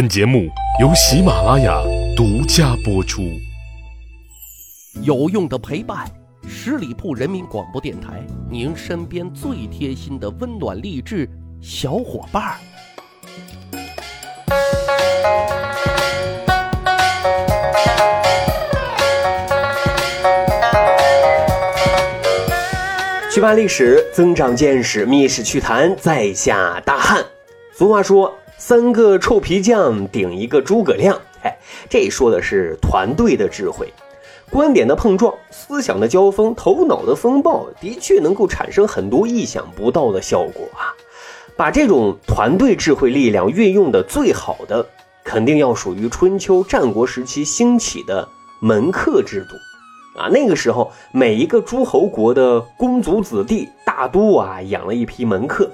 本节目由喜马拉雅独家播出。有用的陪伴，十里铺人民广播电台，您身边最贴心的温暖励志小伙伴儿。去扒历史，增长见识，密室趣谈，在下大汉。俗话说，三个臭皮匠顶一个诸葛亮。哎，这说的是团队的智慧，观点的碰撞，思想的交锋，头脑的风暴，的确能够产生很多意想不到的效果啊！把这种团队智慧力量运用的最好的，肯定要属于春秋战国时期兴起的门客制度。啊，那个时候，每一个诸侯国的公族子弟大都啊养了一批门客，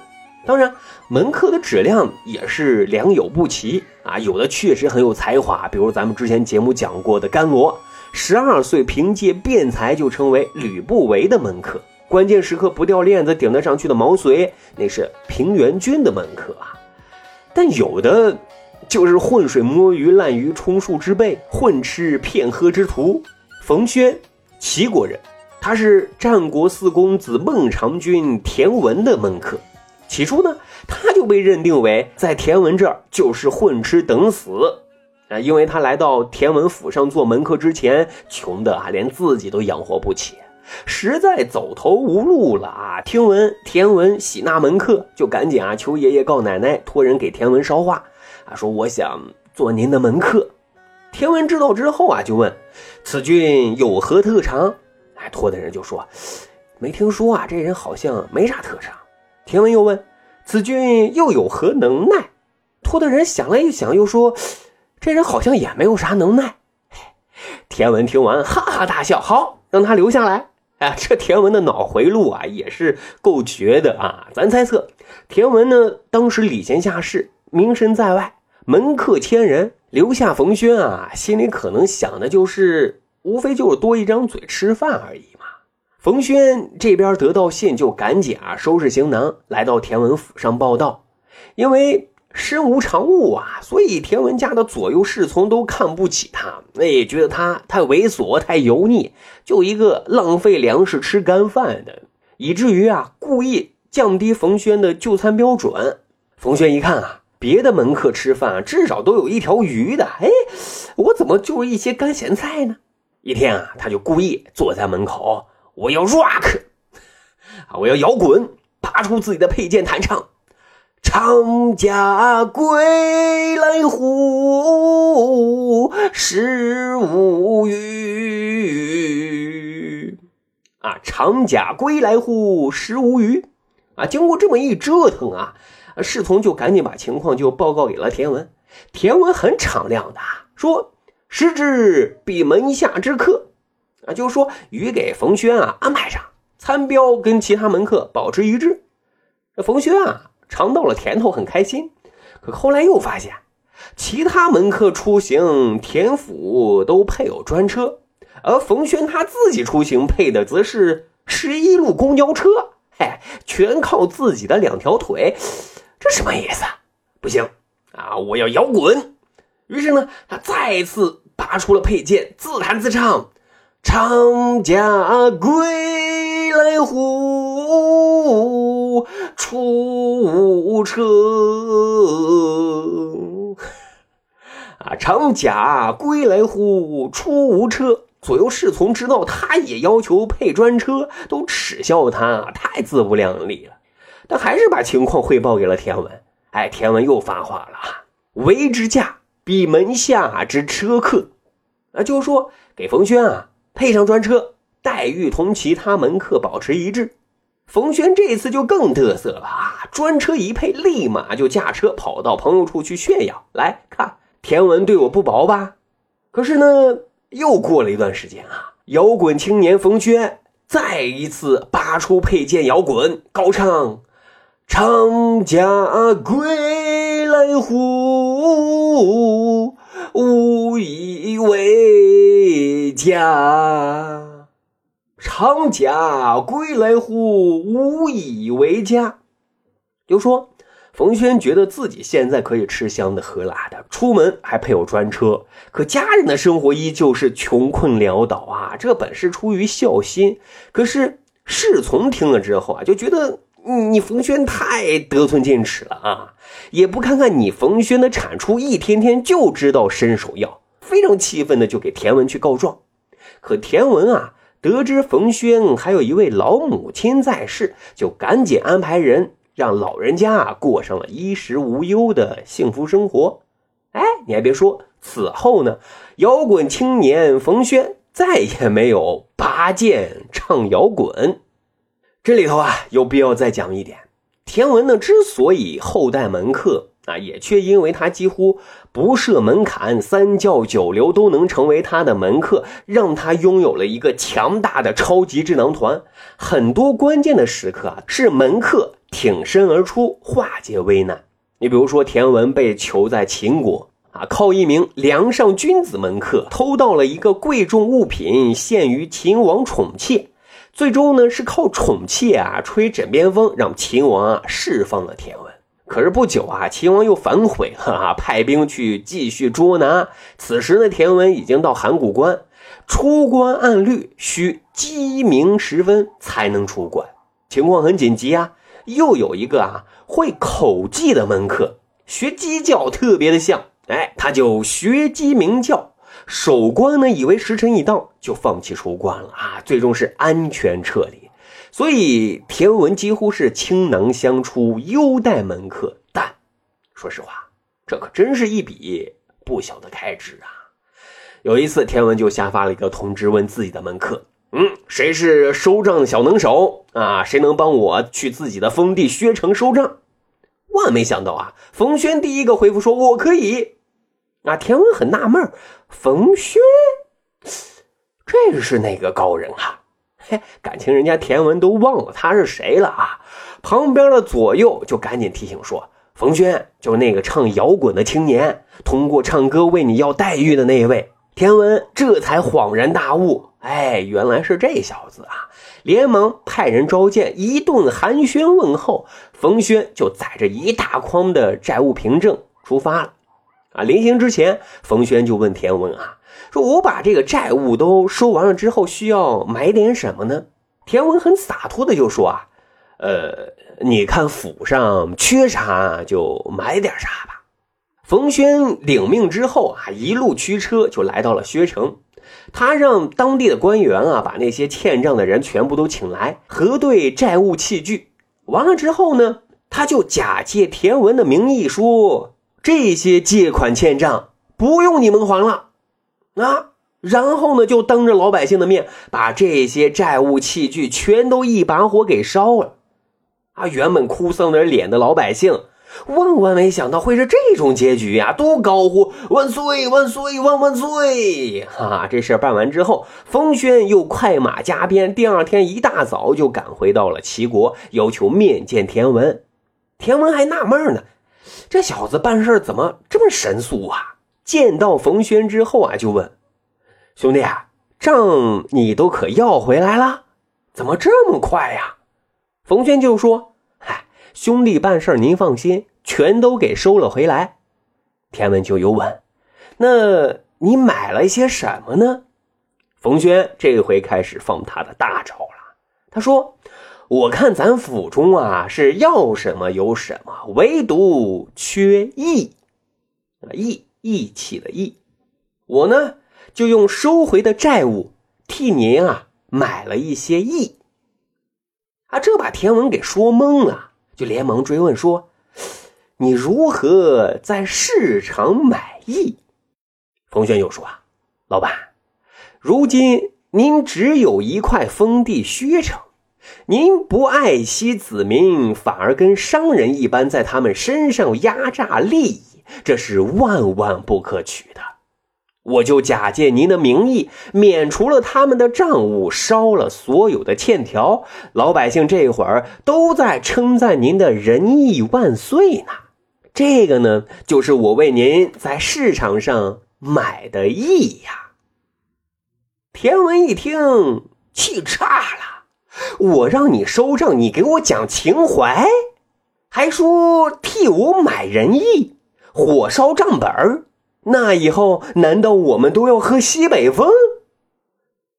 当然，门客的质量也是良莠不齐啊，有的确实很有才华，比如咱们之前节目讲过的甘罗，十二岁凭借辩才就成为吕不韦的门客，关键时刻不掉链子顶得上去的毛遂，那是平原君的门客啊，但有的就是浑水摸鱼、滥竽充数之辈，混吃骗喝之徒。冯轩，齐国人，他是战国四公子孟尝君田文的门客。起初呢，他就被认定为在田文这儿就是混吃等死啊，因为他来到田文府上做门客之前，穷的啊连自己都养活不起，实在走投无路了啊。听闻田文喜纳门客，就赶紧啊求爷爷告奶奶，托人给田文捎话啊，说我想做您的门客。田文知道之后啊，就问：“此君有何特长？”哎，托的人就说：“没听说啊，这人好像没啥特长。”田文又问：“子君又有何能耐？”托的人想了一想，又说：“这人好像也没有啥能耐。”田文听完，哈哈大笑：“好，让他留下来。”哎，这田文的脑回路啊，也是够绝的啊！咱猜测，田文呢，当时礼贤下士，名声在外，门客千人。留下冯轩啊，心里可能想的就是，无非就是多一张嘴吃饭而已。冯轩这边得到信，就赶紧啊收拾行囊，来到田文府上报道。因为身无长物啊，所以田文家的左右侍从都看不起他，那也，觉得他太猥琐、太油腻，就一个浪费粮食吃干饭的，以至于啊故意降低冯轩的就餐标准。冯轩一看啊。别的门客吃饭啊至少都有一条鱼的，哎，我怎么就一些干咸菜呢？一天啊，他就故意坐在门口，我要 rock，我要摇滚，拔出自己的佩剑弹唱：“长甲归来乎，食无鱼。”啊，长甲归来乎，食无鱼。啊，经过这么一折腾啊。侍从就赶紧把情况就报告给了田文，田文很敞亮的说：“时之比门下之客，啊，就是说鱼给冯轩啊安排上，餐标跟其他门客保持一致。”这冯轩啊尝到了甜头，很开心。可后来又发现，其他门客出行田府都配有专车，而冯轩他自己出行配的则是十一路公交车，嘿，全靠自己的两条腿。这什么意思？不行啊！我要摇滚。于是呢，他再次拔出了佩剑，自弹自唱：“长甲归来乎，出无车。”啊，长甲归来乎，出无车。左右侍从知道他也要求配专车，都耻笑他太自不量力了。但还是把情况汇报给了田文。哎，田文又发话了，为之驾比门下之车客，啊，就说给冯轩啊配上专车，待遇同其他门客保持一致。冯轩这次就更嘚瑟了啊，专车一配，立马就驾车跑到朋友处去炫耀。来看田文对我不薄吧？可是呢，又过了一段时间啊，摇滚青年冯轩再一次拔出佩剑摇滚，高唱。长甲归来乎，无以为家。长甲归来乎，无以为家。就说冯轩觉得自己现在可以吃香的喝辣的，出门还配有专车，可家人的生活依旧是穷困潦倒啊。这本是出于孝心，可是侍从听了之后啊，就觉得你你冯轩太得寸进尺了啊，也不看看你冯轩的产出，一天天就知道伸手要，非常气愤的就给田文去告状。可田文啊，得知冯轩还有一位老母亲在世，就赶紧安排人。让老人家啊过上了衣食无忧的幸福生活。哎，你还别说，此后呢，摇滚青年冯轩再也没有拔剑唱摇滚。这里头啊，有必要再讲一点：田文呢之所以后代门客啊，也却因为他几乎不设门槛，三教九流都能成为他的门客，让他拥有了一个强大的超级智囊团。很多关键的时刻啊，是门客。挺身而出，化解危难。你比如说，田文被囚在秦国啊，靠一名梁上君子门客偷到了一个贵重物品，献于秦王宠妾。最终呢，是靠宠妾啊吹枕边风，让秦王啊释放了田文。可是不久啊，秦王又反悔了啊，派兵去继续捉拿。此时呢，田文已经到函谷关，出关按律需鸡鸣时分才能出关，情况很紧急啊。又有一个啊会口技的门客，学鸡叫特别的像，哎，他就学鸡鸣叫。守关呢以为时辰已到，就放弃出关了啊，最终是安全撤离。所以田文几乎是倾囊相出，优待门客。但说实话，这可真是一笔不小的开支啊。有一次，田文就下发了一个通知，问自己的门客。嗯，谁是收账小能手啊？谁能帮我去自己的封地薛城收账？万没想到啊，冯轩第一个回复说：“我可以。”啊，田文很纳闷，冯轩这是哪个高人啊？嘿，感情人家田文都忘了他是谁了啊？旁边的左右就赶紧提醒说：“冯轩就是那个唱摇滚的青年，通过唱歌为你要待遇的那一位。”田文这才恍然大悟。哎，原来是这小子啊！连忙派人召见，一顿寒暄问候，冯轩就载着一大筐的债务凭证出发了。啊，临行之前，冯轩就问田文啊，说我把这个债务都收完了之后，需要买点什么呢？田文很洒脱的就说啊，呃，你看府上缺啥就买点啥吧。冯轩领命之后啊，一路驱车就来到了薛城。他让当地的官员啊，把那些欠账的人全部都请来，核对债务器具。完了之后呢，他就假借田文的名义说，这些借款欠账不用你们还了啊。然后呢，就当着老百姓的面，把这些债务器具全都一把火给烧了。啊，原本哭丧着脸的老百姓。万万没想到会是这种结局呀！都高呼万岁万岁万万岁！哈哈，这事办完之后，冯轩又快马加鞭，第二天一大早就赶回到了齐国，要求面见田文。田文还纳闷呢，这小子办事怎么这么神速啊？见到冯轩之后啊，就问兄弟啊，账你都可要回来了？怎么这么快呀？冯轩就说。嗨兄弟办事您放心，全都给收了回来。田文就又问：“那你买了些什么呢？”冯轩这回开始放他的大招了。他说：“我看咱府中啊是要什么有什么，唯独缺义啊义义气的义。我呢就用收回的债务替您啊买了一些义。”啊，这把田文给说懵了。就连忙追问说：“你如何在市场买艺？”冯轩又说：“啊，老板，如今您只有一块封地薛城，您不爱惜子民，反而跟商人一般，在他们身上压榨利益，这是万万不可取的。”我就假借您的名义，免除了他们的账务，烧了所有的欠条。老百姓这会儿都在称赞您的仁义万岁呢。这个呢，就是我为您在市场上买的义呀。田文一听，气炸了。我让你收账，你给我讲情怀，还说替我买仁义，火烧账本儿。那以后难道我们都要喝西北风？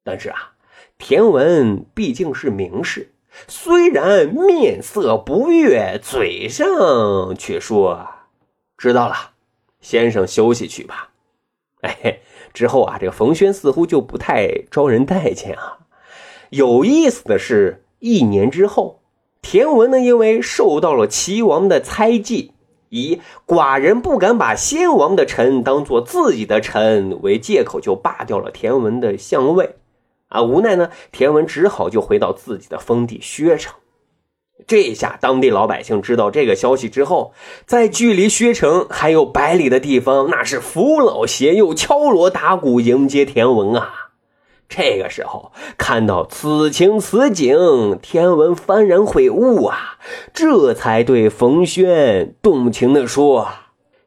但是啊，田文毕竟是名士，虽然面色不悦，嘴上却说：“知道了，先生休息去吧。”哎，之后啊，这个冯轩似乎就不太招人待见啊。有意思的是，一年之后，田文呢，因为受到了齐王的猜忌。以寡人不敢把先王的臣当做自己的臣为借口，就罢掉了田文的相位。啊，无奈呢，田文只好就回到自己的封地薛城。这下当地老百姓知道这个消息之后，在距离薛城还有百里的地方，那是扶老携幼、敲锣打鼓迎接田文啊。这个时候看到此情此景，天文幡然悔悟啊，这才对冯轩动情地说：“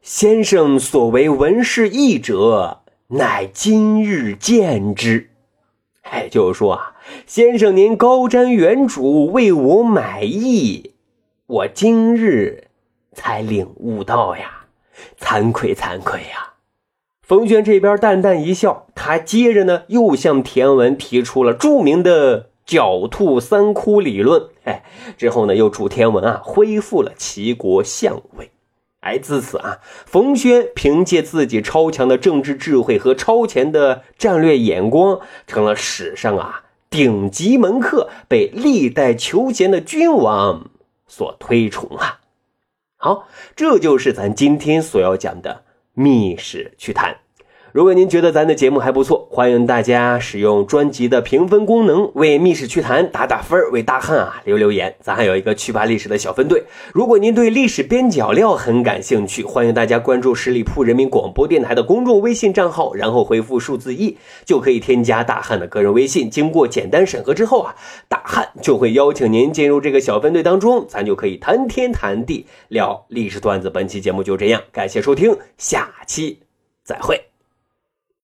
先生所为文士义者，乃今日见之。”哎，就是说啊，先生您高瞻远瞩，为我买艺，我今日才领悟到呀，惭愧惭愧呀。冯轩这边淡淡一笑，他接着呢又向田文提出了著名的“狡兔三窟”理论。哎，之后呢又祝田文啊恢复了齐国相位。哎，自此啊，冯轩凭借自己超强的政治智慧和超前的战略眼光，成了史上啊顶级门客，被历代求贤的君王所推崇啊。好，这就是咱今天所要讲的。密室去谈，如果您觉得咱的节目还不错，欢迎大家使用专辑的评分功能为密室趣谈打打分为大汉啊留留言。咱还有一个趣吧历史的小分队。如果您对历史边角料很感兴趣，欢迎大家关注十里铺人民广播电台的公众微信账号，然后回复数字一就可以添加大汉的个人微信。经过简单审核之后啊，大汉就会邀请您进入这个小分队当中，咱就可以谈天谈地聊历史段子。本期节目就这样，感谢收听，下期再会。